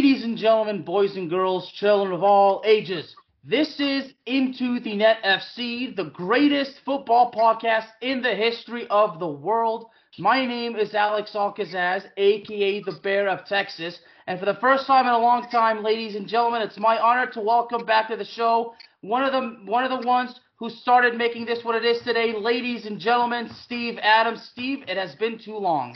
Ladies and gentlemen, boys and girls, children of all ages, this is Into the Net FC, the greatest football podcast in the history of the world. My name is Alex Alkazzaz, aka the Bear of Texas, and for the first time in a long time, ladies and gentlemen, it's my honor to welcome back to the show one of the one of the ones who started making this what it is today, ladies and gentlemen, Steve Adams. Steve, it has been too long.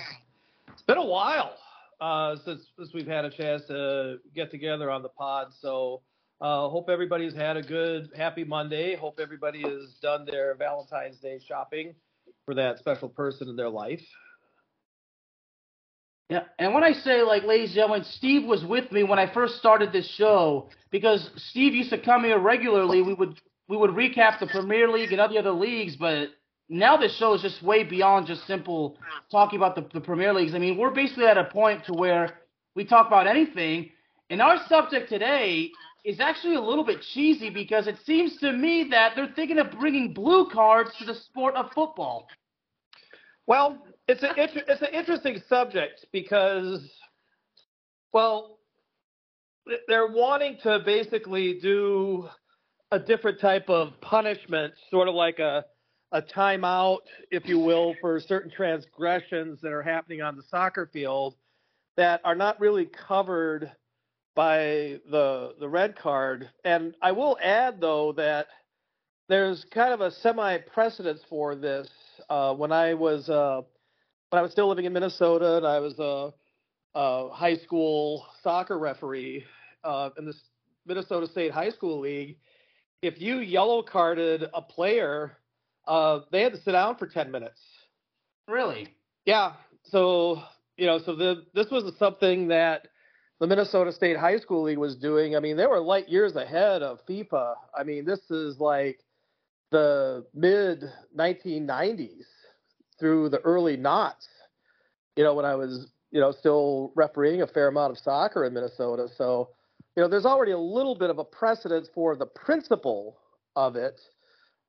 It's been a while uh, since, since we've had a chance to get together on the pod. So uh, hope everybody's had a good, happy Monday. Hope everybody has done their Valentine's Day shopping for that special person in their life. Yeah, and when I say like, ladies and gentlemen, Steve was with me when I first started this show because Steve used to come here regularly. We would we would recap the Premier League and other other leagues, but now this show is just way beyond just simple talking about the, the Premier Leagues. I mean, we're basically at a point to where we talk about anything, and our subject today is actually a little bit cheesy because it seems to me that they're thinking of bringing blue cards to the sport of football. Well, it's an it's an interesting subject because, well, they're wanting to basically do a different type of punishment, sort of like a a timeout, if you will, for certain transgressions that are happening on the soccer field that are not really covered by the the red card. And I will add though that there's kind of a semi precedence for this. Uh, when I was uh, when I was still living in Minnesota and I was a, a high school soccer referee uh, in the Minnesota State High School League, if you yellow carded a player, uh, they had to sit down for 10 minutes. Really? Yeah. So, you know, so the, this was something that the Minnesota State High School League was doing. I mean, they were light years ahead of FIFA. I mean, this is like the mid 1990s through the early knots, you know, when I was, you know, still refereeing a fair amount of soccer in Minnesota. So, you know, there's already a little bit of a precedence for the principle of it.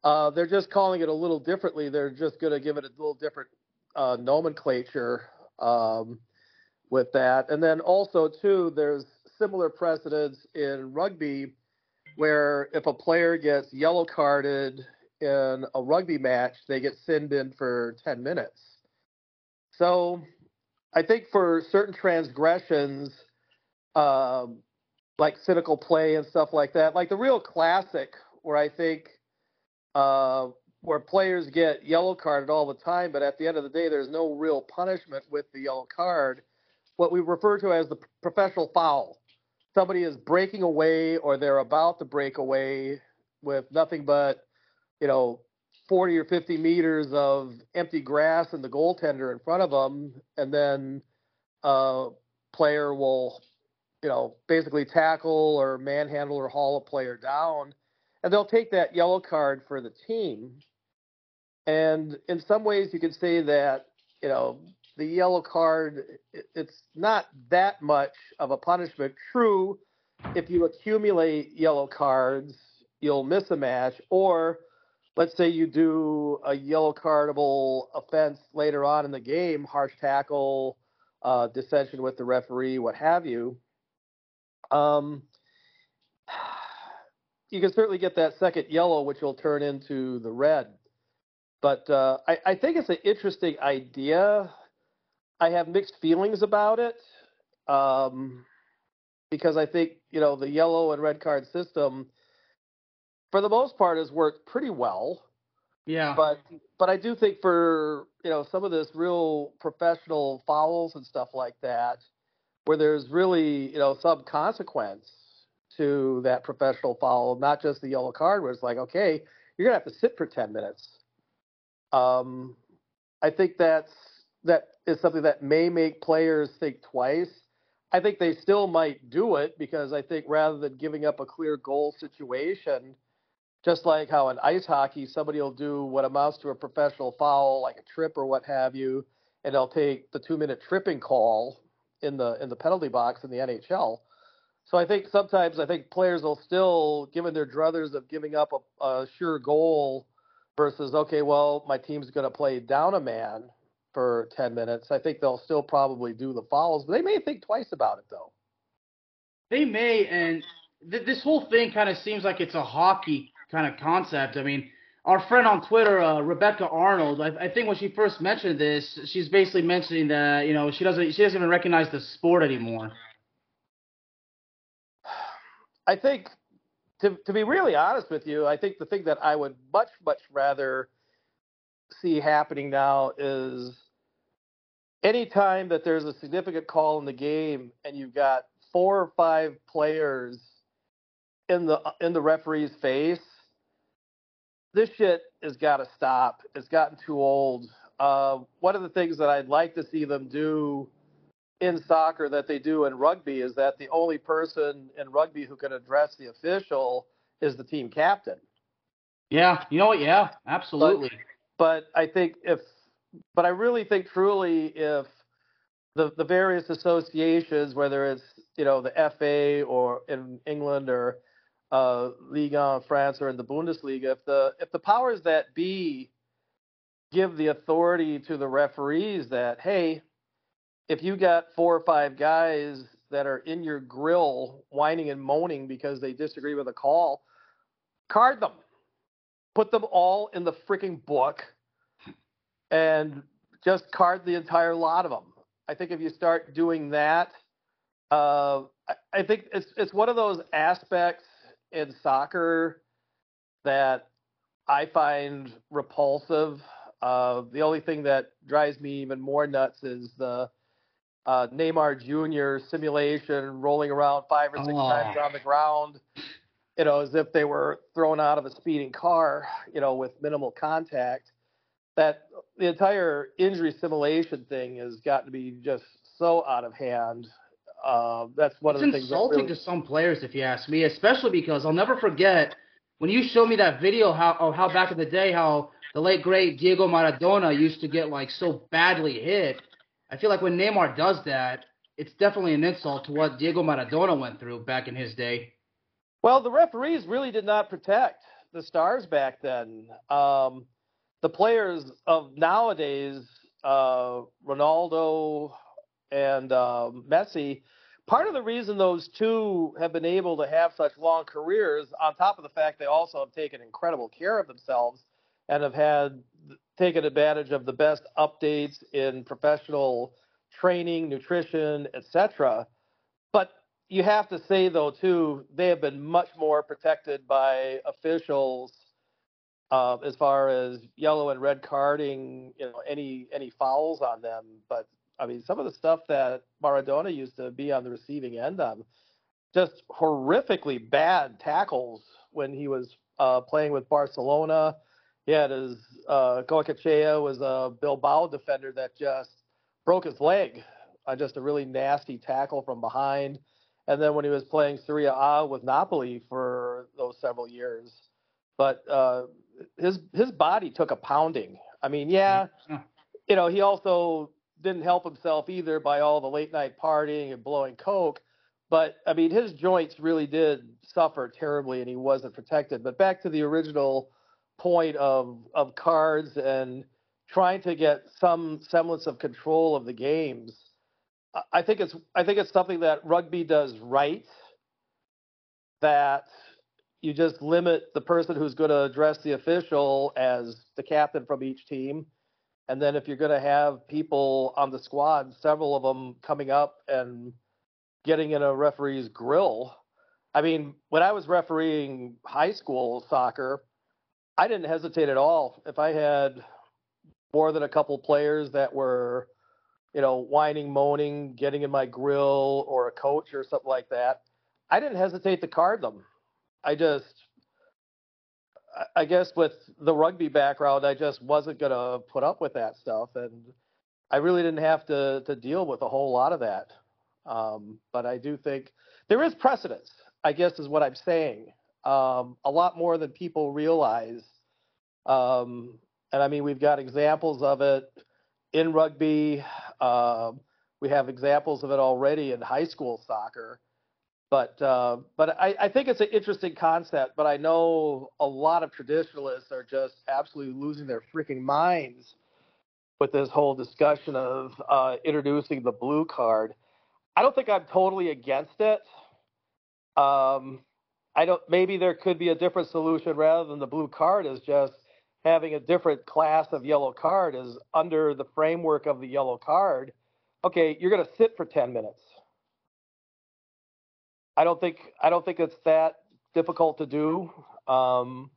Uh, they're just calling it a little differently. They're just going to give it a little different uh, nomenclature um, with that. And then also, too, there's similar precedents in rugby where if a player gets yellow carded in a rugby match, they get sinned in for 10 minutes. So I think for certain transgressions, um, like cynical play and stuff like that, like the real classic where I think uh, where players get yellow carded all the time, but at the end of the day, there's no real punishment with the yellow card. What we refer to as the professional foul. Somebody is breaking away or they're about to break away with nothing but, you know, 40 or 50 meters of empty grass and the goaltender in front of them, and then a player will, you know, basically tackle or manhandle or haul a player down, and they'll take that yellow card for the team. And in some ways, you could say that, you know, the yellow card, it's not that much of a punishment. True, if you accumulate yellow cards, you'll miss a match, or let's say you do a yellow cardable offense later on in the game, harsh tackle, uh, dissension with the referee, what have you. Um, you can certainly get that second yellow, which will turn into the red. But uh, I, I think it's an interesting idea. I have mixed feelings about it um, because I think you know the yellow and red card system, for the most part, has worked pretty well. Yeah. But but I do think for you know some of this real professional fouls and stuff like that, where there's really you know some consequence to that professional foul, not just the yellow card, where it's like okay, you're gonna have to sit for ten minutes. Um, I think that's that is something that may make players think twice. I think they still might do it because I think rather than giving up a clear goal situation, just like how in ice hockey somebody will do what amounts to a professional foul, like a trip or what have you, and they'll take the two minute tripping call in the in the penalty box in the NHL. So I think sometimes I think players will still, given their druthers of giving up a, a sure goal versus okay, well my team's going to play down a man for 10 minutes. I think they'll still probably do the fouls, but they may think twice about it though. They may, and th- this whole thing kind of seems like it's a hockey kind of concept. I mean, our friend on Twitter, uh, Rebecca Arnold, I, I think when she first mentioned this, she's basically mentioning that you know she doesn't she doesn't even recognize the sport anymore. I think to to be really honest with you, I think the thing that I would much much rather see happening now is anytime that there's a significant call in the game and you've got four or five players in the in the referee's face, this shit has got to stop. It's gotten too old. Uh, one of the things that I'd like to see them do in soccer that they do in rugby is that the only person in rugby who can address the official is the team captain. Yeah, you know what? Yeah, absolutely. But, but I think if, but I really think truly if the the various associations, whether it's you know the FA or in England or uh, Liga in France or in the Bundesliga, if the if the powers that be give the authority to the referees that hey, if you got four or five guys that are in your grill whining and moaning because they disagree with a call, card them, put them all in the freaking book, and just card the entire lot of them. I think if you start doing that, uh, I, I think it's it's one of those aspects in soccer that I find repulsive. Uh, the only thing that drives me even more nuts is the uh, Neymar Jr. simulation rolling around five or six Oh. times on the ground, you know, as if they were thrown out of a speeding car, you know, with minimal contact. That the entire injury simulation thing has gotten to be just so out of hand. Uh, that's one it's of the things that insulting really, to some players, if you ask me, especially because I'll never forget when you showed me that video how of how back in the day how the late great Diego Maradona used to get like so badly hit. I feel like when Neymar does that, it's definitely an insult to what Diego Maradona went through back in his day. Well, the referees really did not protect the stars back then. Um, the players of nowadays, uh, Ronaldo and uh, Messi, part of the reason those two have been able to have such long careers, on top of the fact they also have taken incredible care of themselves and have had taken advantage of the best updates in professional training, nutrition, etc. But you have to say though too, they have been much more protected by officials uh, as far as yellow and red carding, you know, any any fouls on them. But I mean, some of the stuff that Maradona used to be on the receiving end of, just horrifically bad tackles when he was uh, playing with Barcelona. He had his uh, was a Bilbao defender that just broke his leg on just a really nasty tackle from behind. And then when he was playing Serie A with Napoli for those several years, but uh, his his body took a pounding. I mean, yeah, Yeah. you know, he also didn't help himself either by all the late night partying and blowing coke. But I mean, his joints really did suffer terribly, and he wasn't protected. But back to the original point of of cards and trying to get some semblance of control of the games. I- think it's I think it's something that rugby does right. That you just limit the person who's going to address the official as the captain from each team. And then if you're going to have people on the squad, several of them coming up and getting in a referee's grill. I mean, when I was refereeing high school soccer, I didn't hesitate at all. If I had more than a couple players that were, you know, whining, moaning, getting in my grill, or a coach or something like that, I didn't hesitate to card them. I just, I guess with the rugby background, I just wasn't gonna put up with that stuff, and I really didn't have to to deal with a whole lot of that. Um, but I do think there is precedence. I guess is what I'm saying. Um, a lot more than people realize. Um, and I mean, we've got examples of it in rugby. Um, we have examples of it already in high school soccer. But uh, but I, I think it's an interesting concept. But I know a lot of traditionalists are just absolutely losing their freaking minds with this whole discussion of uh, introducing the blue card. I don't think I'm totally against it. Um, I don't. Maybe there could be a different solution rather than the blue card is just having a different class of yellow card is under the framework of the yellow card. Okay, you're going to sit for 10 minutes. I don't think I don't think it's that difficult to do. Um,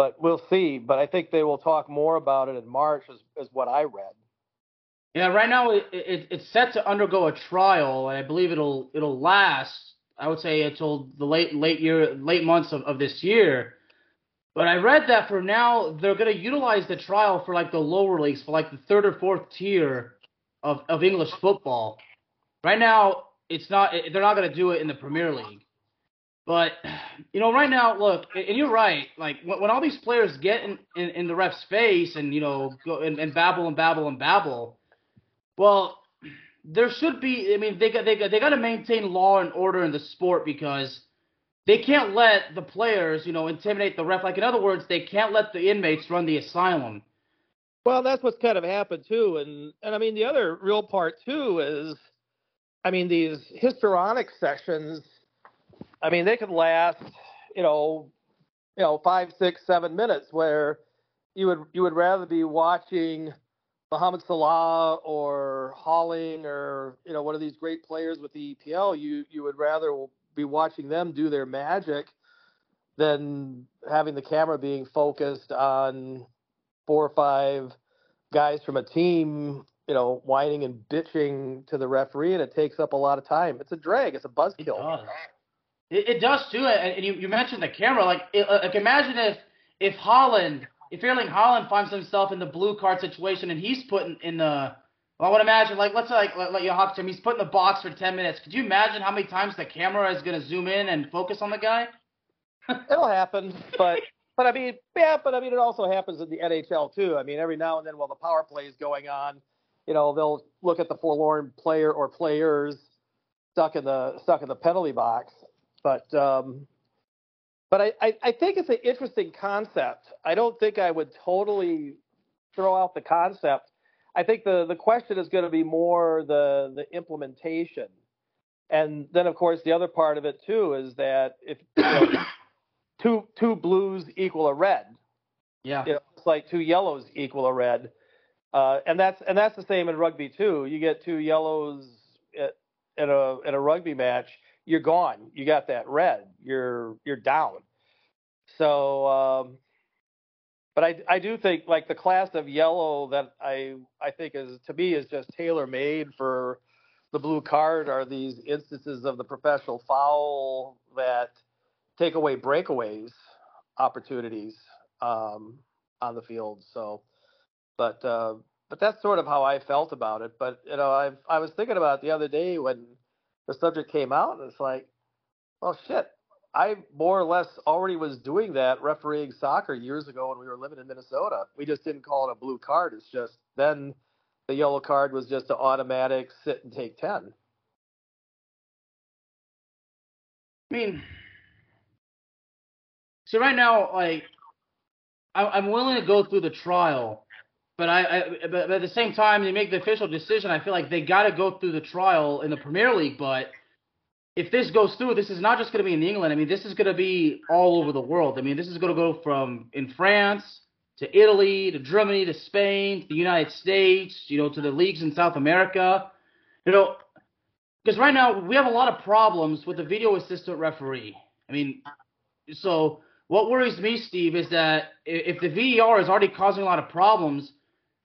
but we'll see. But I think they will talk more about it in March, is, is what I read. Yeah, right now it, it, it's set to undergo a trial, and I believe it'll it'll last. I would say until the late late year late months of, of this year. But I read that for now they're going to utilize the trial for like the lower leagues, for like the third or fourth tier of, of English football. Right now, it's not. They're not going to do it in the Premier League. But you know, right now, look, and you're right. Like when, when all these players get in, in, in the ref's face and you know go and, and babble and babble and babble, well, there should be. I mean, they got they got they got to maintain law and order in the sport because they can't let the players, you know, intimidate the ref. Like in other words, they can't let the inmates run the asylum. Well, that's what's kind of happened too, and and I mean the other real part too is I mean, these histrionic sessions, I mean, they could last, you know, you know, five, six, seven minutes where you would you would rather be watching Mohamed Salah or Haaland or you know one of these great players with the EPL. You you would rather be watching them do their magic than having the camera being focused on four or five guys from a team you know, whining and bitching to the referee, and it takes up a lot of time. It's a drag. It's a buzzkill. It does. It, it does too. And you, you mentioned the camera. Like, it, uh, like imagine if if Haaland, if Erling Haaland finds himself in the blue card situation and he's put in, in the well, I would imagine, like, let's say, like, let, let you hop to him. He's put in the box for 10 minutes. Could you imagine how many times the camera is going to zoom in and focus on the guy? It'll happen, but but I mean, yeah, but I mean, it also happens in the NHL too. I mean, every now and then while the power play is going on, you know, they'll look at the forlorn player or players stuck in the stuck in the penalty box. But um, but I, I, I think it's an interesting concept. I don't think I would totally throw out the concept. I think the, the question is going to be more the the implementation. And then of course the other part of it too is that if you know, two two blues equal a red. Yeah. You know, it's like two yellows equal a red. Uh, and that's and that's the same in rugby too. You get two yellows at, at a at a rugby match, you're gone. You got that red. You're you're down. So, um, but I I do think like the class of yellow that I I think is to me is just tailor made for the blue card are these instances of the professional foul that take away breakaways opportunities um, on the field. So but uh, but that's sort of how I felt about it. But you know, I I was thinking about it the other day when the subject came out, and it's like, well, shit. I more or less already was doing that refereeing soccer years ago when we were living in Minnesota. We just didn't call it a blue card. It's just then the yellow card was just an automatic sit and take 10. I mean, so right now, like, I'm willing to go through the trial but I, I but, but at the same time, they make the official decision. I feel like they got to go through the trial in the Premier League, but if this goes through, this is not just going to be in England. I mean, this is going to be all over the world. I mean, this is going to go from in France to Italy to Germany to Spain to the United States, you know, to the leagues in South America. You know, because right now we have a lot of problems with the video assistant referee. I mean, so what worries me, Steve, is that if the VAR is already causing a lot of problems,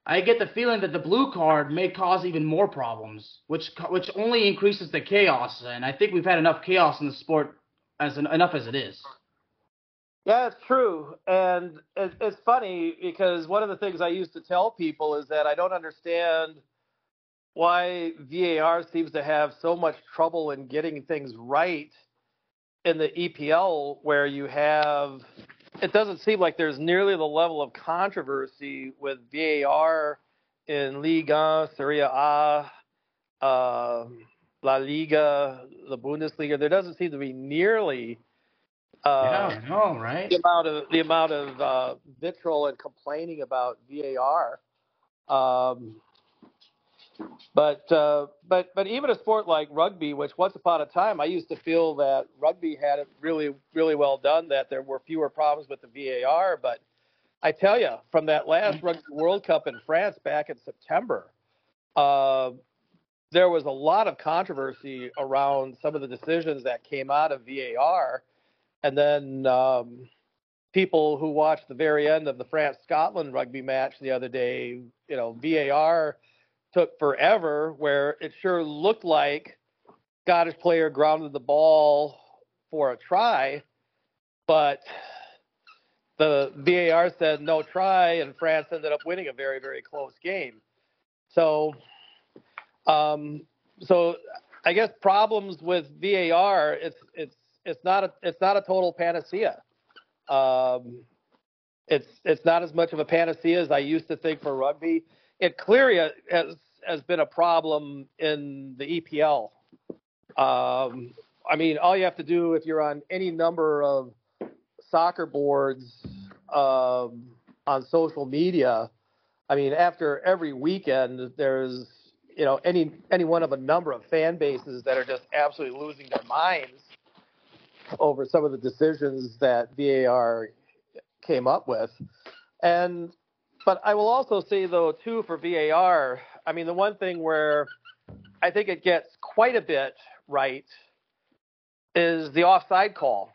I get the feeling that the blue card may cause even more problems, which which only increases the chaos. And I think we've had enough chaos in the sport as enough as it is. Yeah, it's true, and it's funny because one of the things I used to tell people is that I don't understand why VAR seems to have so much trouble in getting things right in the EPL, where you have it doesn't seem like there's nearly the level of controversy with VAR in Liga, Serie A, uh, La Liga, the Bundesliga. There doesn't seem to be nearly uh, yeah, I know, right? The amount of the amount of uh, vitriol and complaining about VAR. Um, but uh, but but even a sport like rugby, which once upon a time I used to feel that rugby had it really really well done, that there were fewer problems with the VAR. But I tell you, from that last Rugby World Cup in France back in September, uh, there was a lot of controversy around some of the decisions that came out of VAR, and then. Um, people who watched the very end of the France Scotland rugby match the other day, you know, VAR took forever, where it sure looked like Scottish player grounded the ball for a try, but the VAR said no try, and France ended up winning a very, very close game. So, um, so I guess problems with VAR, it's it's it's not a it's not a total panacea. Um, it's it's not as much of a panacea as I used to think for rugby. It clearly has has been a problem in the EPL. Um, I mean, all you have to do if you're on any number of soccer boards um, on social media, I mean, after every weekend, there's you know any any one of a number of fan bases that are just absolutely losing their minds over some of the decisions that VAR came up with, and but I will also say though too for VAR, I mean, the one thing where I think it gets quite a bit right is the offside call.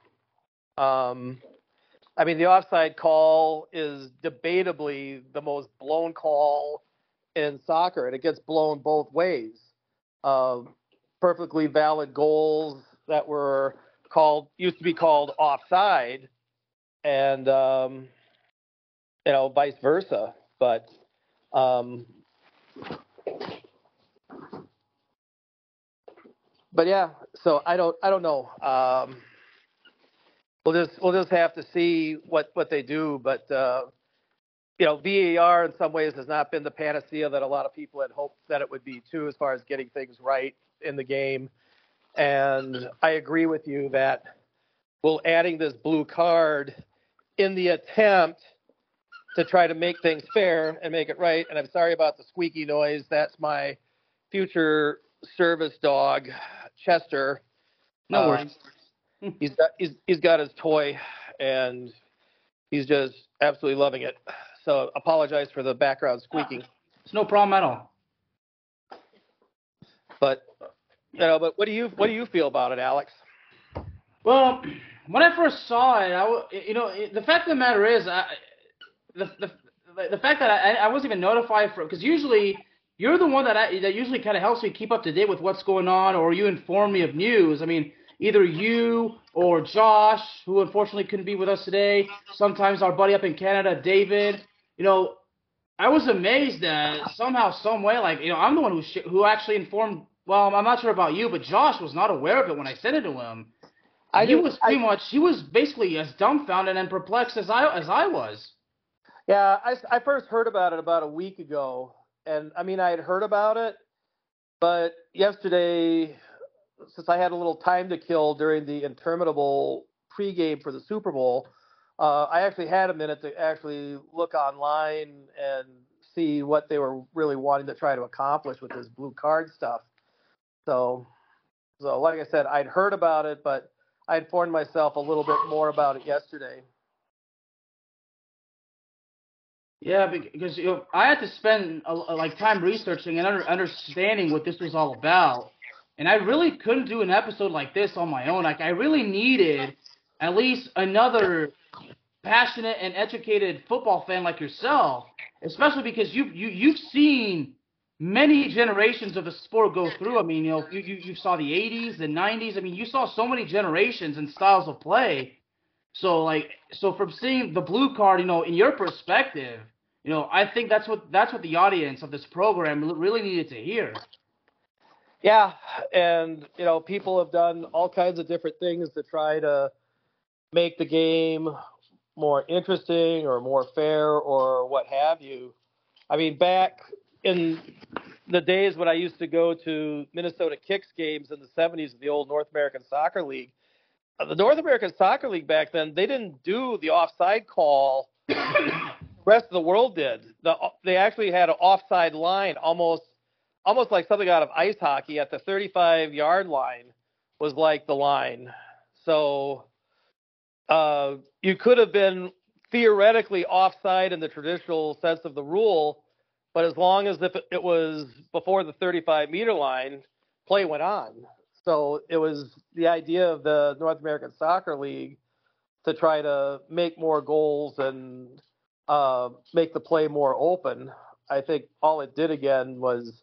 Um, I mean, the offside call is debatably the most blown call in soccer, and it gets blown both ways. Uh, perfectly valid goals that were called used to be called offside, and um, you know, vice versa. But um, but yeah, so I don't I don't know. Um, we'll just we'll just have to see what what they do. But uh, you know, VAR in some ways has not been the panacea that a lot of people had hoped that it would be too, as far as getting things right in the game. And I agree with you that we'll adding this blue card in the attempt to try to make things fair and make it right. And I'm sorry about the squeaky noise. That's my future service dog, Chester. No worries. Um, he's got he's, he's got his toy, and he's just absolutely loving it. So apologize for the background squeaking. It's no problem at all. But you know, but what do you what do you feel about it, Alex? Well, when I first saw it, I you know the fact of the matter is, I, the the the fact that I, I wasn't even notified for because usually you're the one that I, that usually kind of helps me keep up to date with what's going on, or you inform me of news. I mean, either you or Josh, who unfortunately couldn't be with us today. Sometimes our buddy up in Canada, David. You know, I was amazed that somehow, some way, like you know, I'm the one who sh- who actually informed. Well, I'm not sure about you, but Josh was not aware of it when I sent it to him. I he was pretty I, much he was basically as dumbfounded and perplexed as I as I was. Yeah, I, I first heard about it about a week ago, and I mean I had heard about it, but yesterday, since I had a little time to kill during the interminable pregame for the Super Bowl, uh, I actually had a minute to actually look online and see what they were really wanting to try to accomplish with this blue card stuff. So, So, like I said, I'd heard about it, but I informed myself a little bit more about it yesterday. Yeah, because you know, I had to spend a, like time researching and under, understanding what this was all about, and I really couldn't do an episode like this on my own. Like I really needed at least another passionate and educated football fan like yourself, especially because you you you've seen many generations of the sport go through. I mean, you know, you, you, you saw the 80s, the 90s. I mean, you saw so many generations and styles of play. So like, so from seeing the blue card, you know, in your perspective, you know, I think that's what that's what the audience of this program really needed to hear. Yeah, and you know, people have done all kinds of different things to try to make the game more interesting or more fair or what have you. I mean, back in the days when I used to go to Minnesota Kicks games in the 70s of the old North American Soccer League, the North American Soccer League back then, they didn't do the offside call. the rest of the world did. The, they actually had an offside line, almost almost like something out of ice hockey. At the 35 yard line was like the line. So uh, you could have been theoretically offside in the traditional sense of the rule, but as long as if it was before the 35 meter line, play went on. So it was the idea of the North American Soccer League to try to make more goals and uh, make the play more open. I think all it did again was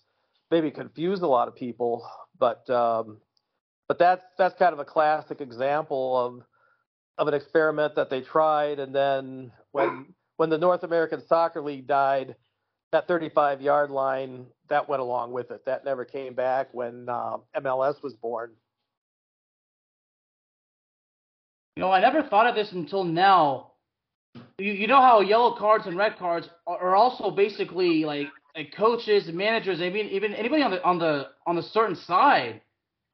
maybe confuse a lot of people, but um, but that's that's kind of a classic example of of an experiment that they tried, and then when when the North American Soccer League died, that 35 yard line that went along with it. That never came back when um, MLS was born. You know, I never thought of this until now. You, you know how yellow cards and red cards are, also basically like, like coaches and managers, even even anybody on the on the on the certain side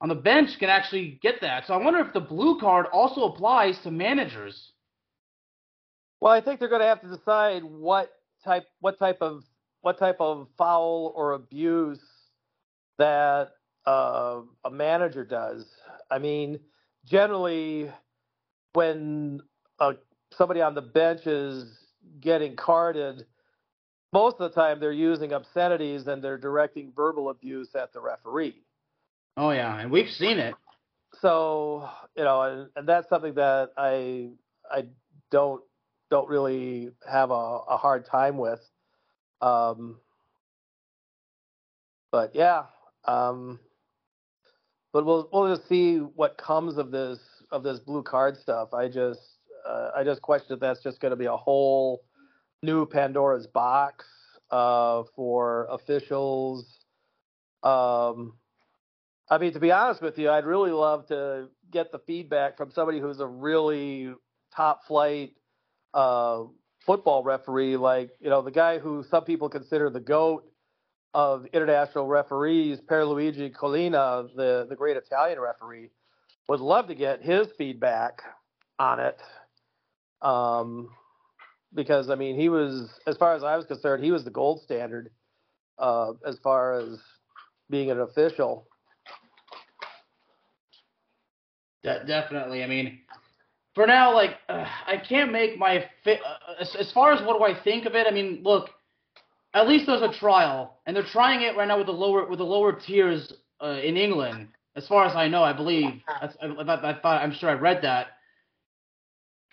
on the bench can actually get that. So I wonder if the blue card also applies to managers. Well, I think they're going to have to decide what type what type of what type of foul or abuse that uh, a manager does. I mean, generally, when uh, somebody on the bench is getting carded, most of the time they're using obscenities and they're directing verbal abuse at the referee. Oh yeah, and we've seen it. So you know, and, and that's something that I I don't don't really have a, a hard time with. Um, but yeah, um, but we'll we'll just see what comes of this of this blue card stuff. I just uh, I just question if that's just going to be a whole new Pandora's box uh, for officials. Um, I mean, to be honest with you, I'd really love to get the feedback from somebody who's a really top flight uh, football referee, like you know the guy who some people consider the goat of international referees, Pierluigi Collina, the the great Italian referee. Would love to get his feedback on it, um, because I mean he was, as far as I was concerned, he was the gold standard uh, as far as being an official. De- definitely. I mean, for now, like uh, I can't make my fit uh, as, as far as what do I think of it. I mean, look, at least there's a trial, and they're trying it right now with the lower with the lower tiers uh, in England. As far as I know, I believe. I, I, I thought I'm sure I read that.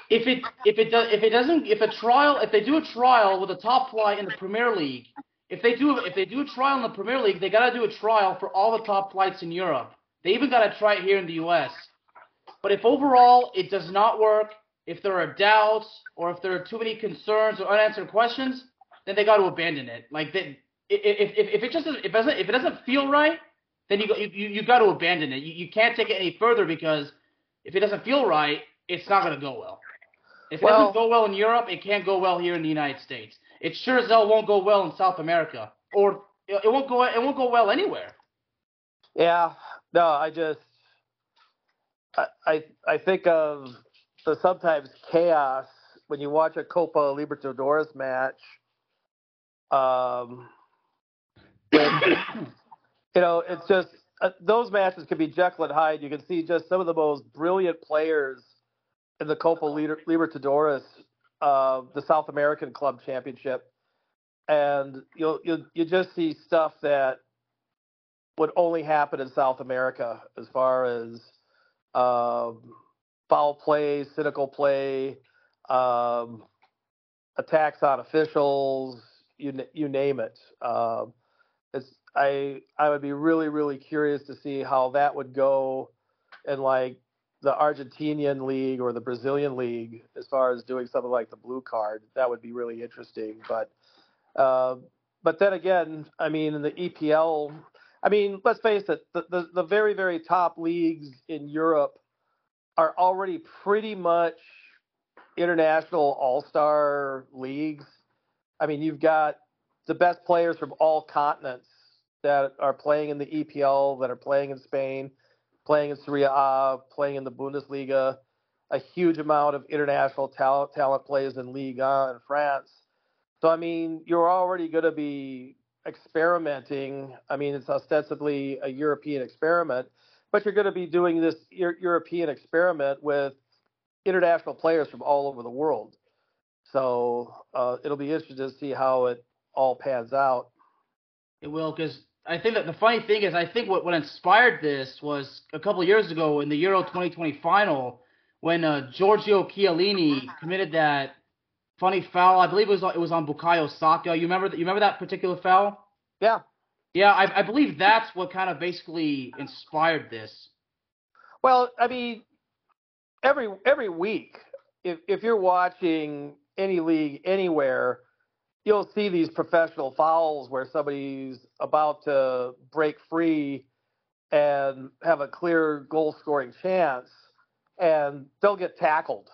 If it if it does if it doesn't if a trial if they do a trial with a top flight in the Premier League, if they do if they do a trial in the Premier League, they gotta do a trial for all the top flights in Europe. They even gotta try it here in the U.S. But if overall it does not work, if there are doubts or if there are too many concerns or unanswered questions, then they got to abandon it. Like they, if, if, if it just if it doesn't if it doesn't feel right, then you you you got to abandon it. You, you can't take it any further because if it doesn't feel right, it's not going to go well. If it doesn't go well in Europe, it can't go well here in the United States. It sure as hell won't go well in South America, or it won't go it won't go well anywhere. Yeah, no, I just I, I think of the sometimes chaos when you watch a Copa Libertadores match. Um, you know, it's just uh, those matches can be Jekyll and Hyde. You can see just some of the most brilliant players in the Copa Libertadores, uh, the South American Club Championship, and you'll you you just see stuff that would only happen in South America as far as um, foul play, cynical play, um, attacks on officials, you you name it. Um, it's I I would be really really curious to see how that would go in like the Argentinian league or the Brazilian league as far as doing something like the blue card. That would be really interesting. But uh, but then again, I mean, in the EPL, I mean, let's face it, the, the, the very very top leagues in Europe are already pretty much international all star leagues. I mean, you've got the best players from all continents that are playing in the EPL, that are playing in Spain, playing in Serie A, playing in the Bundesliga. A huge amount of international talent talent plays in Liga in France. So I mean, you're already going to be experimenting. I mean, it's ostensibly a European experiment, but you're going to be doing this European experiment with international players from all over the world. So uh, it'll be interesting to see how it all pans out. It will, because I think that the funny thing is, I think what, what inspired this was a couple years ago in the Euro 2020 final when uh, Giorgio Chiellini committed that funny foul. I believe it was it was on Bukayo Saka. You remember that? You remember that particular foul? Yeah. Yeah, I, I believe that's what kind of basically inspired this. Well, I mean, every every week, if if you're watching any league anywhere, you'll see these professional fouls where somebody's about to break free and have a clear goal scoring chance and they'll get tackled.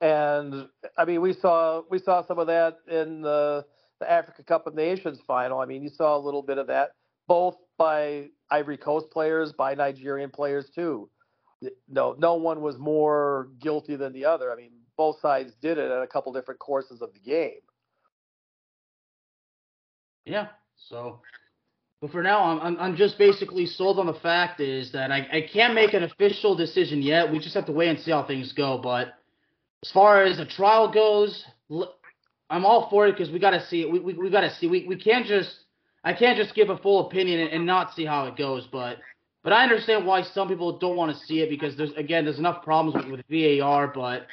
And I mean we saw we saw some of that in the the Africa Cup of Nations final. I mean you saw a little bit of that both by Ivory Coast players, by Nigerian players too. No no one was more guilty than the other. I mean both sides did it at a couple different courses of the game. Yeah. So, but for now, I'm I'm just basically sold on the fact is that I I can't make an official decision yet. We just have to wait and see how things go. But as far as the trial goes, I'm all for it because we got to see it. We we, we got to see. We we can't just I can't just give a full opinion and, and not see how it goes. But but I understand why some people don't want to see it because there's again there's enough problems with, with VAR, but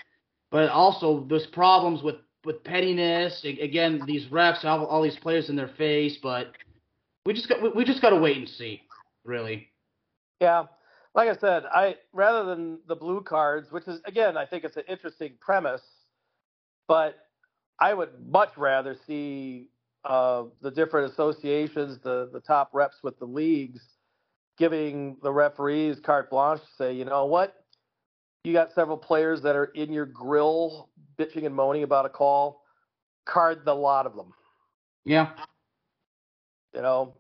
but also there's problems with with pettiness. Again, these refs have all these players in their face, but we just got we just got to wait and see, really. Yeah, like I said, I rather than the blue cards, which is again, I think it's an interesting premise, but I would much rather see uh, the different associations, the the top reps with the leagues, giving the referees carte blanche to say, you know what, you got several players that are in your grill bitching and moaning about a call, card the lot of them. Yeah. You know,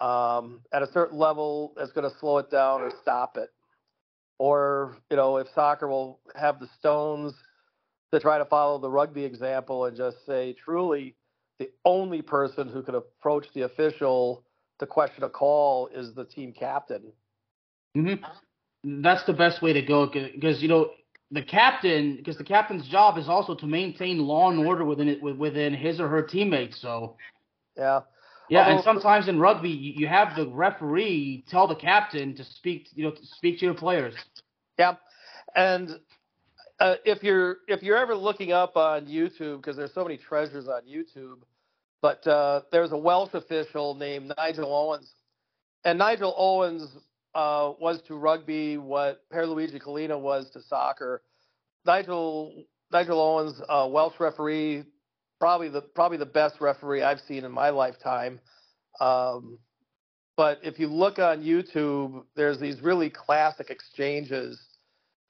um, at a certain level, it's going to slow it down or stop it. Or, you know, if soccer will have the stones to try to follow the rugby example and just say, truly, the only person who can approach the official to question a call is the team captain. Mm-hmm. That's the best way to go because, you know, the captain, because the captain's job is also to maintain law and order within it within his or her teammates. So, yeah, yeah, and sometimes in rugby, you have the referee tell the captain to speak, you know, to speak to your players. Yeah, and uh, if you're if you're ever looking up on YouTube, because there's so many treasures on YouTube, but uh, there's a Welsh official named Nigel Owens, and Nigel Owens uh, was to rugby what Pierluigi Collina was to soccer. Nigel Nigel Owens, uh, Welsh referee, probably the probably the best referee I've seen in my lifetime. Um, but if you look on YouTube, there's these really classic exchanges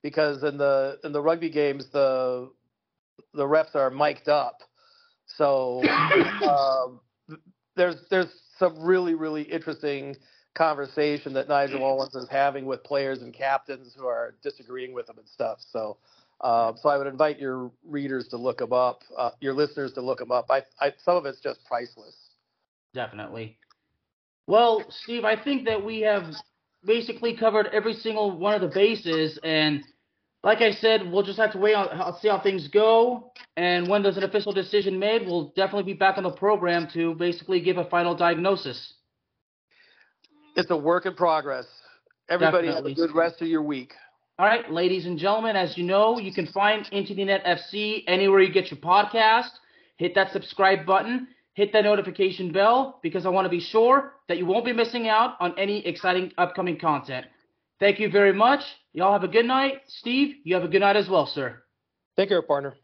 because in the in the rugby games the the refs are mic'd up. So um, there's there's some really really interesting conversation that Nigel Owens is having with players and captains who are disagreeing with him and stuff. So, uh, so I would invite your readers to look them up, uh, your listeners to look them up. I, I, some of it's just priceless. Definitely. Well, Steve, I think that we have basically covered every single one of the bases, and like I said, we'll just have to wait on see how things go, and when there's an official decision made, we'll definitely be back on the program to basically give a final diagnosis. It's a work in progress. Everybody Definitely. have a good rest of your week. All right, ladies and gentlemen, as you know, you can find Into the Net FC anywhere you get your podcast. Hit that subscribe button, hit that notification bell, because I want to be sure that you won't be missing out on any exciting upcoming content. Thank you very much. Y'all have a good night. Steve, you have a good night as well, sir. Take care, partner.